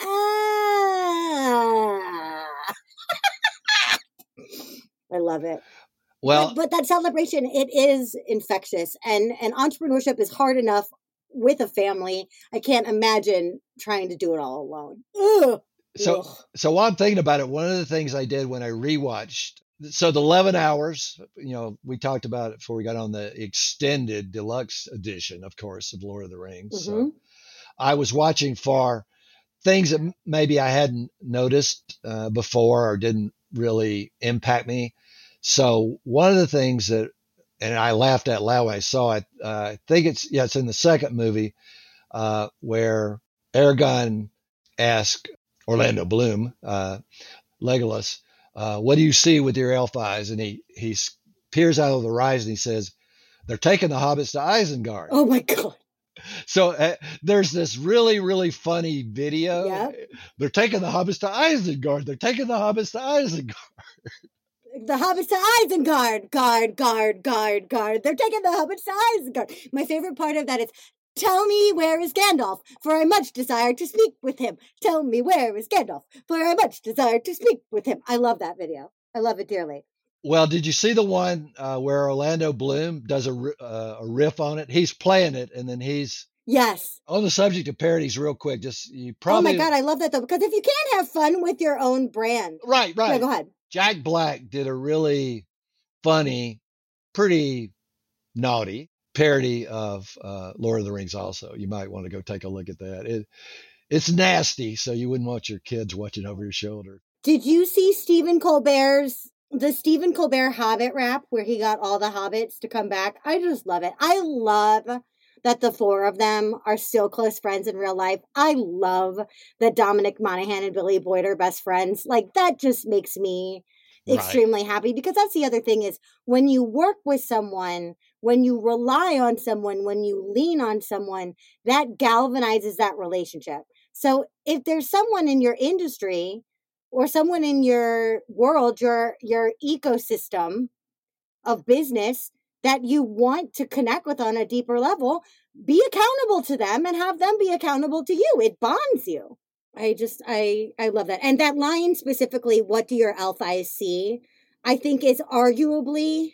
ah. I love it. Well, but, but that celebration, it is infectious and, and entrepreneurship is hard enough with a family. I can't imagine trying to do it all alone. Ugh. so Ugh. so while I'm thinking about it, one of the things I did when I rewatched, so the 11 hours, you know, we talked about it before we got on the extended deluxe edition, of course, of Lord of the Rings. So Mhm. I was watching for things that maybe I hadn't noticed uh, before or didn't really impact me. So one of the things that, and I laughed out loud when I saw it. Uh, I think it's yeah, it's in the second movie uh, where Aragorn asks Orlando Bloom, uh, Legolas, uh, "What do you see with your elf eyes?" And he he peers out of the and he says, "They're taking the hobbits to Isengard." Oh my God. So uh, there's this really, really funny video. Yep. They're taking the hobbits to Isengard. They're taking the hobbits to Isengard. The hobbits to Isengard. Guard, guard, guard, guard. They're taking the hobbits to Isengard. My favorite part of that is Tell me where is Gandalf, for I much desire to speak with him. Tell me where is Gandalf, for I much desire to speak with him. I love that video. I love it dearly. Well, did you see the one uh, where Orlando Bloom does a, uh, a riff on it? He's playing it, and then he's Yes. on the subject of parodies. Real quick, just you probably. oh my God, I love that though, because if you can't have fun with your own brand, right, yeah, right. go ahead. Jack Black did a really funny, pretty naughty parody of uh, Lord of the Rings. Also, you might want to go take a look at that. It it's nasty, so you wouldn't want your kids watching over your shoulder. Did you see Stephen Colbert's the Stephen Colbert Hobbit rap where he got all the hobbits to come back? I just love it. I love that the four of them are still close friends in real life. I love that Dominic Monaghan and Billy Boyd are best friends. Like that just makes me Right. extremely happy because that's the other thing is when you work with someone, when you rely on someone, when you lean on someone, that galvanizes that relationship. So if there's someone in your industry or someone in your world, your your ecosystem of business that you want to connect with on a deeper level, be accountable to them and have them be accountable to you. It bonds you. I just I I love that. And that line specifically, what do your elf eyes see? I think is arguably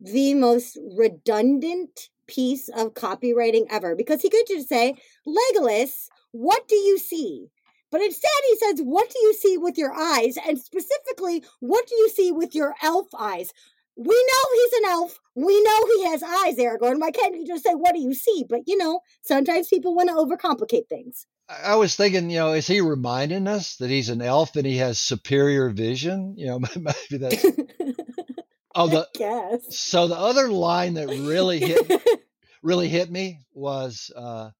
the most redundant piece of copywriting ever because he could just say, Legolas, what do you see? But instead, he says, What do you see with your eyes? And specifically, what do you see with your elf eyes? we know he's an elf. We know he has eyes, Aragorn. Why can't you just say, what do you see? But, you know, sometimes people want to overcomplicate things. I was thinking, you know, is he reminding us that he's an elf and he has superior vision? You know, maybe that's. oh, the yes. So the other line that really hit really hit me was, uh,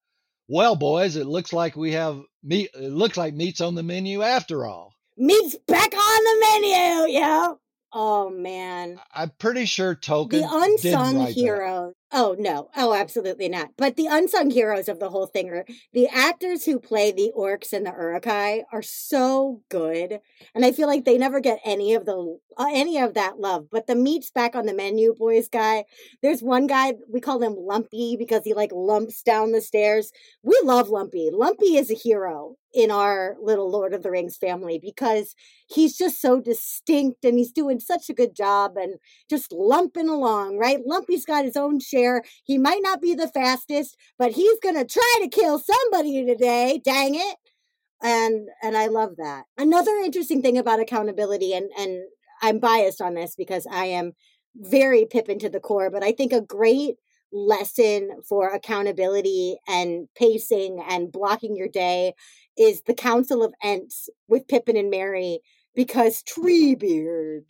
"Well, boys, it looks like we have meat. It looks like meat's on the menu after all." Meat's back on the menu. Yeah. Oh man. I'm pretty sure Tolkien. The unsung hero. Oh no. Oh, absolutely not. But the unsung heroes of the whole thing are the actors who play the orcs and the Uruk-hai are so good, and I feel like they never get any of the uh, any of that love. But the meat's back on the menu, boys. Guy, there's one guy we call him Lumpy because he like lumps down the stairs. We love Lumpy. Lumpy is a hero in our little Lord of the Rings family because he's just so distinct and he's doing such a good job and just lumping along, right? Lumpy's got his own he might not be the fastest, but he's going to try to kill somebody today. Dang it. And and I love that. Another interesting thing about accountability and and I'm biased on this because I am very Pippin to the core, but I think a great lesson for accountability and pacing and blocking your day is the Council of Ents with Pippin and Merry because Treebeard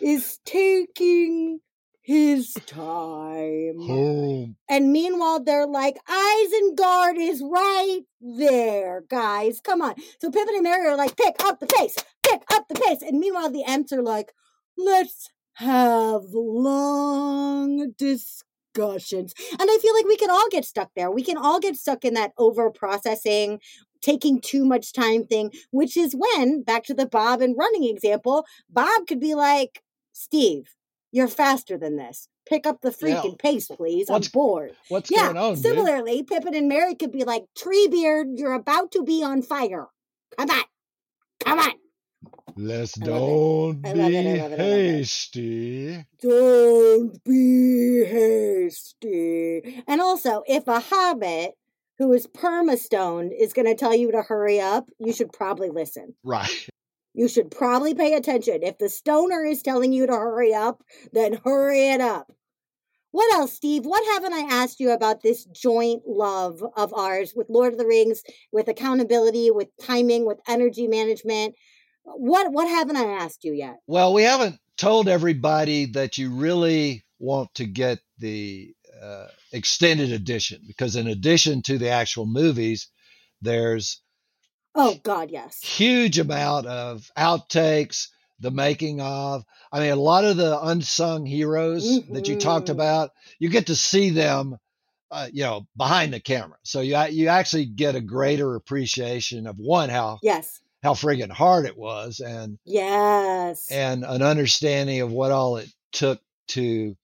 is taking his time. Home. And meanwhile, they're like, Isengard is right there, guys. Come on. So Pippin and Merry are like, pick up the pace, pick up the pace. And meanwhile, the Ents are like, let's have long discussions. And I feel like we can all get stuck there. We can all get stuck in that over processing, taking too much time thing, which is when, back to the Bob and running example, Bob could be like, Steve, you're faster than this. Pick up the freaking yeah. pace, please. I'm bored. What's yeah, going on? Similarly, dude? Pippin and Merry could be like, Treebeard, you're about to be on fire. Come on. Come on. Let's don't be hasty. Don't be hasty. And also, if a hobbit who is permastoned is going to tell you to hurry up, you should probably listen. Right you should probably pay attention. If the stoner is telling you to hurry up, then hurry it up. What else, Steve? What haven't I asked you about this joint love of ours with Lord of the Rings, with accountability, with timing, with energy management? What what haven't I asked you yet? Well, we haven't told everybody that you really want to get the uh, extended edition because in addition to the actual movies, there's Oh God, yes. Huge amount of outtakes, the making of. I mean, a lot of the unsung heroes mm-hmm. that you talked mm-hmm. about, you get to see them, uh, you know, behind the camera. So you you actually get a greater appreciation of one how yes how friggin' hard it was, and yes, and an understanding of what all it took to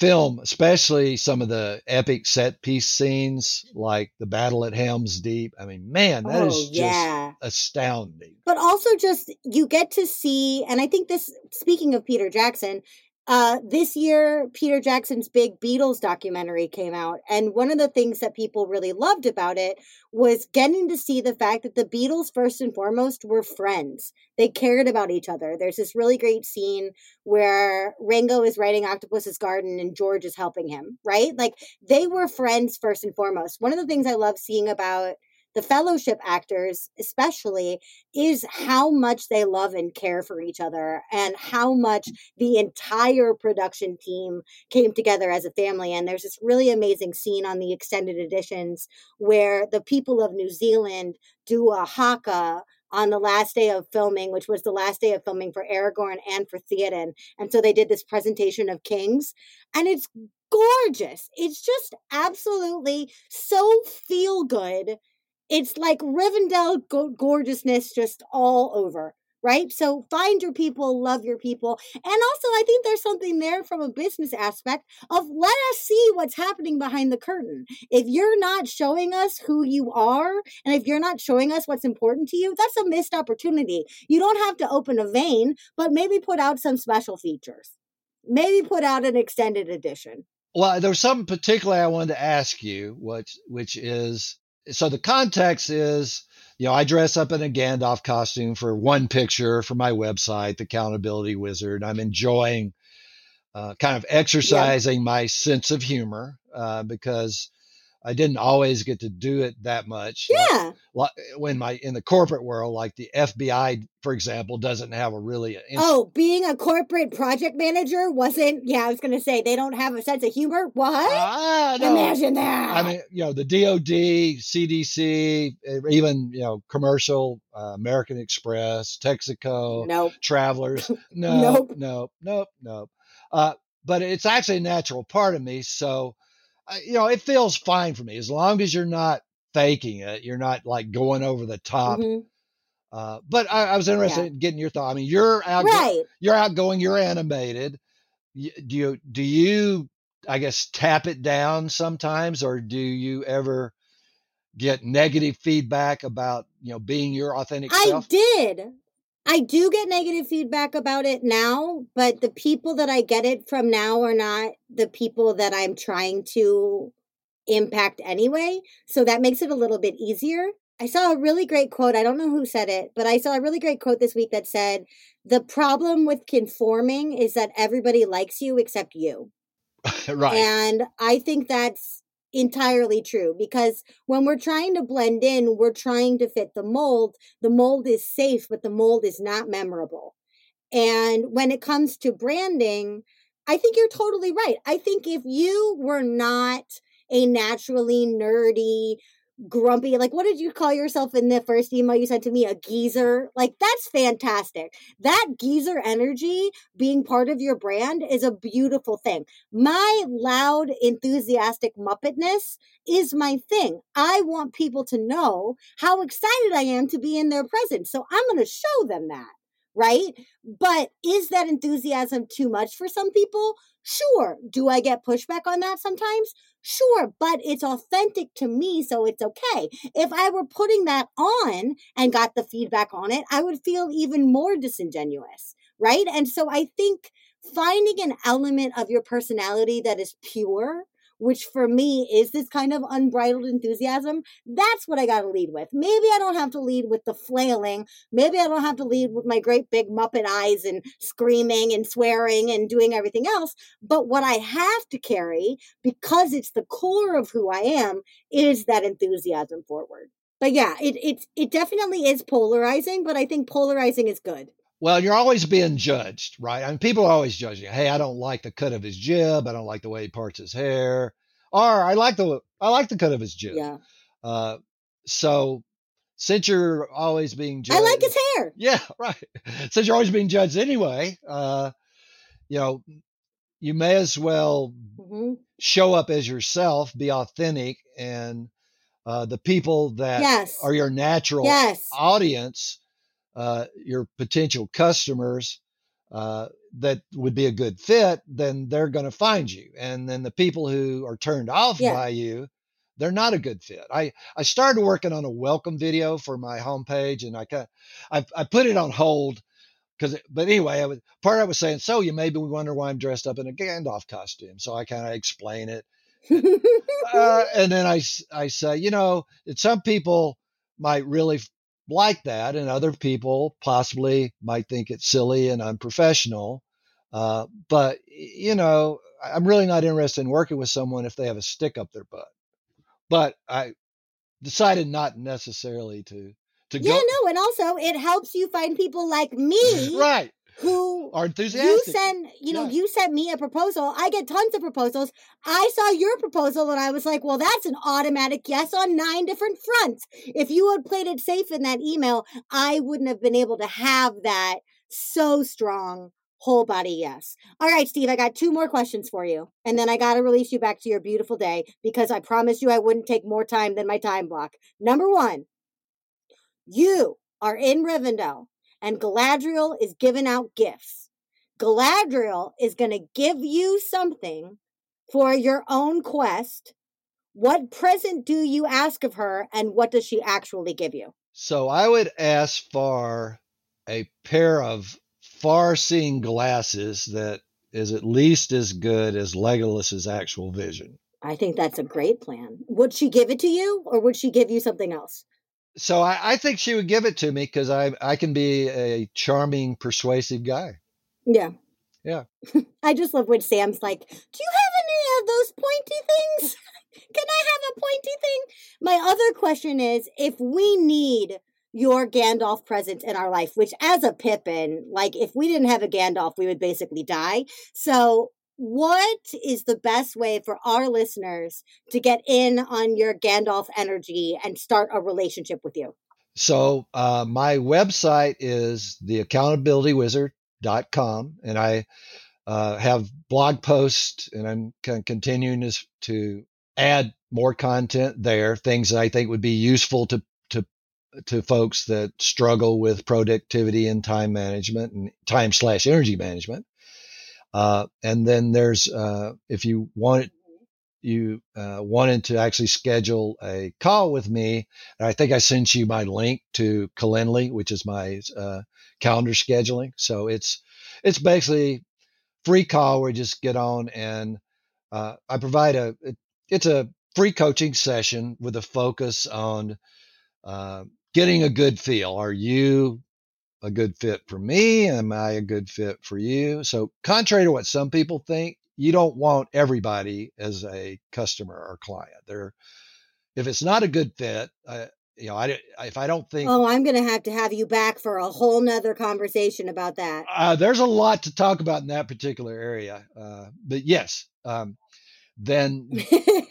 film, especially some of the epic set piece scenes like the battle at Helm's Deep. I mean, man, that oh, is just yeah. astounding. But also, just you get to see, and I think this, speaking of Peter Jackson, uh, this year, Peter Jackson's big Beatles documentary came out. And one of the things that people really loved about it was getting to see the fact that the Beatles, first and foremost, were friends. They cared about each other. There's this really great scene where Ringo is writing Octopus's Garden and George is helping him, right? Like they were friends first and foremost. One of the things I love seeing about the fellowship actors especially is how much they love and care for each other and how much mm. the entire production team came together as a family and there's this really amazing scene on the extended editions where the people of New Zealand do a haka on the last day of filming, which was the last day of filming for Aragorn and for Theoden. And so they did this presentation of kings, and it's gorgeous. It's just absolutely so feel good it's like Rivendell go- gorgeousness just all over, right? So find your people, love your people. And also, I think there's something there from a business aspect of let us see what's happening behind the curtain. If you're not showing us who you are, and if you're not showing us what's important to you, that's a missed opportunity. You don't have to open a vein, but maybe put out some special features. Maybe put out an extended edition. Well, there's something particularly I wanted to ask you, which which is so the context is you know, I dress up in a Gandalf costume for one picture for my website, The Accountability Wizard. I'm enjoying uh, kind of exercising my sense of humor uh, because I didn't always get to do it that much. Yeah. Like, like when my in the corporate world, like the FBI, for example, doesn't have a really. ins- Oh, being a corporate project manager wasn't. Yeah, I was going to say they don't have a sense of humor. What? Ah, no. Imagine that. I mean, you know, the DOD, CDC, eh, even you know, commercial, uh, American Express, Texaco, nope. Travelers. No, Nope. nope, nope, nope. Uh, but it's actually a natural part of me, so uh, you know, it feels fine for me as long as you're not faking it. You're not like going over the top. Mhm. Uh, but I, I was interested Yeah. in getting your thought. I mean, you're out, Right. you're outgoing, you're animated. Do you do you I guess tap it down sometimes, or do you ever get negative feedback about you know being your authentic I self? did. I do get negative feedback about it now, but the people that I get it from now are not the people that I'm trying to impact anyway. So that makes it a little bit easier. I saw a really great quote. I don't know who said it, but I saw a really great quote this week that said, The problem with conforming is that everybody likes you except you. right. And I think that's entirely true because when we're trying to blend in, we're trying to fit the mold. The mold is safe, but the mold is not memorable. And when it comes to branding, I think you're totally right. I think if you were not a naturally nerdy, grumpy, like what did you call yourself in the first email you sent to me? A geezer? Like that's fantastic. That geezer energy being part of your brand is a beautiful thing. My loud, enthusiastic Muppetness is my thing. I want people to know how excited I am to be in their presence. So I'm going to show them that right? But is that enthusiasm too much for some people? Sure. Do I get pushback on that sometimes? Sure, but it's authentic to me, so it's okay. If I were putting that on and got the feedback on it, I would feel even more disingenuous, right? And so I think finding an element of your personality that is pure which for me is this kind of unbridled enthusiasm, that's what I got to lead with. Maybe I don't have to lead with the flailing. Maybe I don't have to lead with my great big Muppet eyes and screaming and swearing and doing everything else. But what I have to carry, because it's the core of who I am, is that enthusiasm forward. But yeah, it it it definitely is polarizing, but I think polarizing is good. Well, you're always being judged, right? I mean, people are always judging. Hey, I don't like the cut of his jib. I don't like the way he parts his hair. Or I like the I like the cut of his jib. Yeah. Uh, so since you're always being judged, I like his hair. Yeah, right. Since you're always being judged anyway, uh, you know, you may as well hmm show up as yourself, be authentic, and uh, the people that Yes. are your natural Yes. audience, uh, your potential customers uh, that would be a good fit, then they're going to find you. And then the people who are turned off Yeah. by you, they're not a good fit. I, I started working on a welcome video for my homepage and I kind I, I put it on hold because, but anyway, I was, part I was saying, so you maybe wonder why I'm dressed up in a Gandalf costume. So I kind of explain it uh, and then I, I say, you know, that some people might really like that, and other people possibly might think it's silly and unprofessional. Uh, but you know, I'm really not interested in working with someone if they have a stick up their butt. But I decided not necessarily to to yeah, go no, and also it helps you find people like me right who you enthusiastic. send, you know, Yeah. you sent me a proposal. I get tons of proposals. I saw your proposal and I was like, well, that's an automatic yes on nine different fronts. If you had played it safe in that email, I wouldn't have been able to have that so strong whole body yes. All right, Steve, I got two more questions for you. And then I got to release you back to your beautiful day because I promised you I wouldn't take more time than my time block. Number one, you are in Rivendell and Galadriel is giving out gifts. Galadriel is going to give you something for your own quest. What present do you ask of her and what does she actually give you? So I would ask for a pair of far-seeing glasses that is at least as good as Legolas's actual vision. I think that's a great plan. Would she give it to you or would she give you something else? So I, I think she would give it to me because I I can be a charming, persuasive guy. Yeah. Yeah. I just love when Sam's like, Do you have any of those pointy things? Can I have a pointy thing? My other question is if we need your Gandalf presence in our life, which as a Pippin, like if we didn't have a Gandalf, we would basically die. So, what is the best way for our listeners to get in on your Gandalf energy and start a relationship with you? So, uh, my website is theaccountabilitywizard.com, and I uh, have blog posts, and I'm continuing to, to add more content there, things that I think would be useful to to to folks that struggle with productivity and time management and time slash energy management. Uh, and then there's uh, if you want you uh, wanted to actually schedule a call with me, I think I sent you my link to Calendly, which is my uh, calendar scheduling. So it's it's basically free call where you just get on and uh, I provide a it, it's a free coaching session with a focus on uh, getting a good feel. Are you a good fit for me? Am I a good fit for you? So, contrary to what some people think, you don't want everybody as a customer or client. There, if it's not a good fit, uh, you know, I if I don't think. Oh, I'm going to have to have you back for a whole nother conversation about that. Uh, there's a lot to talk about in that particular area, uh, but yes, um, then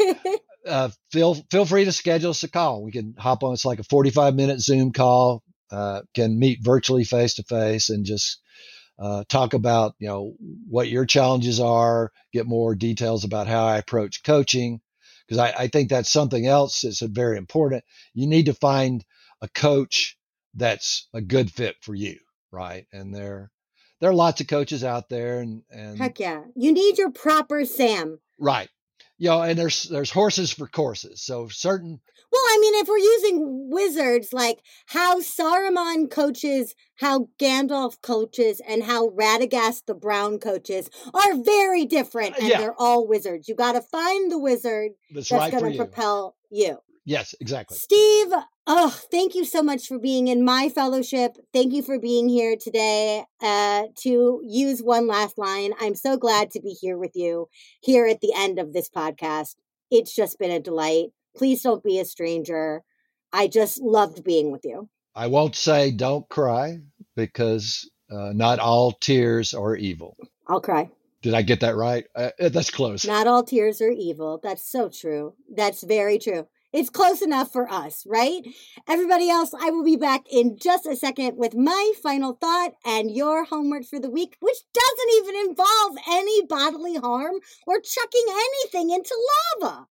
uh, feel feel free to schedule us a call. We can hop on. It's like a 45 minute Zoom call. Uh, can meet virtually face to face and just uh, talk about you know what your challenges are. Get more details about how I approach coaching because I, I think that's something else that's very important. You need to find a coach that's a good fit for you, right? And there there are lots of coaches out there, and and heck yeah, you need your proper Sam, right? You know, and there's there's horses for courses. So certain. Well, I mean, if we're using wizards, like how Saruman coaches, how Gandalf coaches, and how Radagast the Brown coaches are very different, uh, and yeah. they're all wizards. You got to find the wizard that's, that's right going to propel you. Yes, exactly. Steve, oh, thank you so much for being in my fellowship. Thank you for being here today. Uh, to use one last line, I'm so glad to be here with you here at the end of this podcast. It's just been a delight. Please don't be a stranger. I just loved being with you. I won't say don't cry because uh, not all tears are evil. I'll cry. Did I get that right? Uh, that's close. Not all tears are evil. That's so true. That's very true. It's close enough for us, right? Everybody else, I will be back in just a second with my final thought and your homework for the week, which doesn't even involve any bodily harm or chucking anything into lava.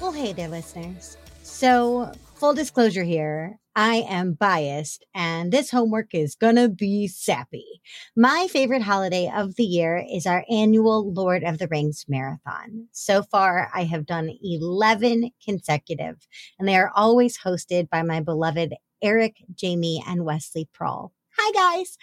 Well, hey there, listeners. So, full disclosure here, I am biased and this homework is gonna be sappy. My favorite holiday of the year is our annual Lord of the Rings marathon. So far, I have done 11 consecutive and they are always hosted by my beloved Eric, Jamie, and Wesley Prawl. Hi guys.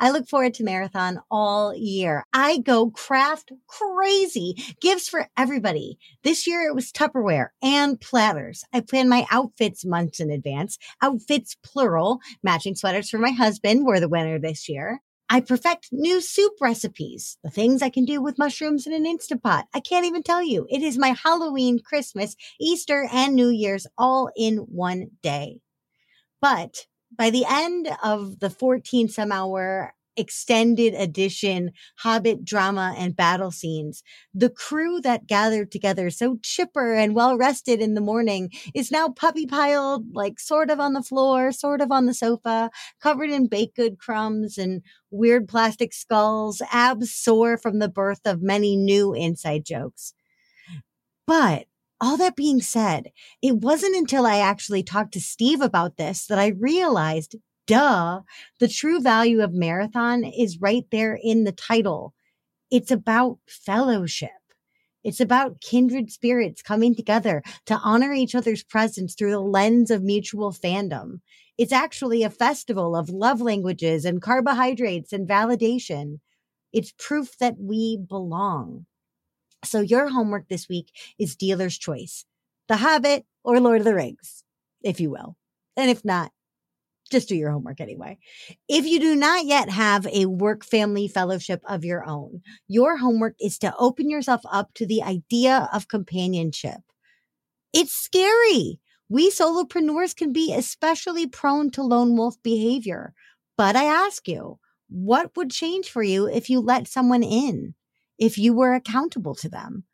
I look forward to marathon all year. I go craft crazy. Gifts for everybody. This year it was Tupperware and platters. I plan my outfits months in advance. Outfits plural. Matching sweaters for my husband were the winner this year. I perfect new soup recipes, the things I can do with mushrooms in an Instant Instapot. I can't even tell you. It is my Halloween, Christmas, Easter, and New Year's all in one day. But by the end of the 14 some hour extended edition Hobbit drama and battle scenes. The crew that gathered together so chipper and well rested in the morning is now puppy piled, like sort of on the floor, sort of on the sofa, covered in baked good crumbs and weird plastic skulls, abs sore from the birth of many new inside jokes. But all that being said, it wasn't until I actually talked to Steve about this that I realized, duh, the true value of marathon is right there in the title. It's about fellowship. It's about kindred spirits coming together to honor each other's presence through the lens of mutual fandom. It's actually a festival of love languages and carbohydrates and validation. It's proof that we belong. So your homework this week is dealer's choice, The Hobbit or Lord of the Rings, if you will. And if not, just do your homework anyway. If you do not yet have a work family fellowship of your own, your homework is to open yourself up to the idea of companionship. It's scary. We solopreneurs can be especially prone to lone wolf behavior. But I ask you, what would change for you if you let someone in? If you were accountable to them?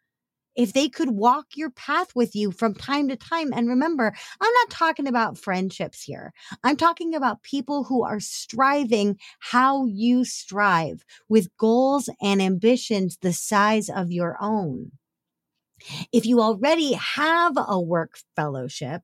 if they could walk your path with you from time to time. And remember, I'm not talking about friendships here. I'm talking about people who are striving how you strive with goals and ambitions the size of your own. If you already have a work fellowship,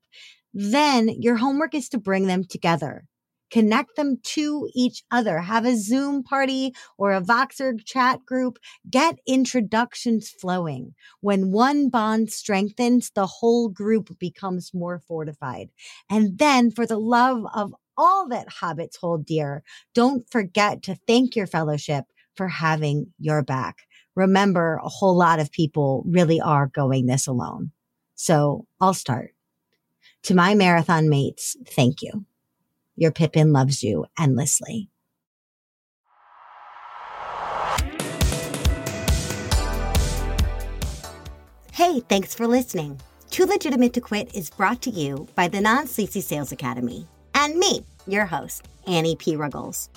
then your homework is to bring them together connect them to each other, have a Zoom party or a Voxer chat group, get introductions flowing. When one bond strengthens, the whole group becomes more fortified. And then for the love of all that hobbits hold dear, don't forget to thank your fellowship for having your back. Remember, a whole lot of people really are going this alone. So I'll start. To my marathon mates, thank you. Your Pippin loves you endlessly. Hey, thanks for listening. Too Legitimate to Quit is brought to you by the Non Sleazy Sales Academy and me, your host, Annie P. Ruggles.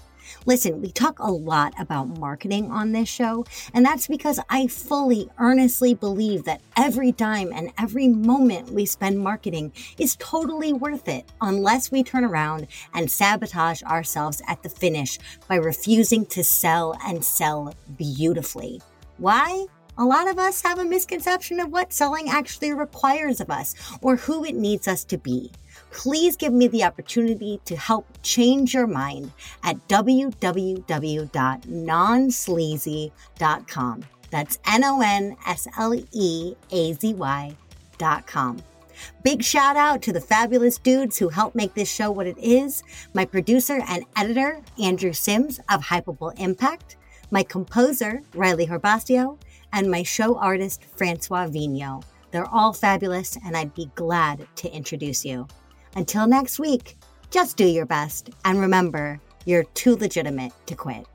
Listen, we talk a lot about marketing on this show, and that's because I fully, earnestly believe that every dime and every moment we spend marketing is totally worth it unless we turn around and sabotage ourselves at the finish by refusing to sell and sell beautifully. Why? A lot of us have a misconception of what selling actually requires of us or who it needs us to be please give me the opportunity to help change your mind at www.nonsleazy.com. That's N O N S L E A Z Y.com. Big shout out to the fabulous dudes who helped make this show what it is my producer and editor, Andrew Sims of Hypable Impact, my composer, Riley Herbastio, and my show artist, Francois Vigno. They're all fabulous, and I'd be glad to introduce you. Until next week, just do your best and remember, you're too legitimate to quit.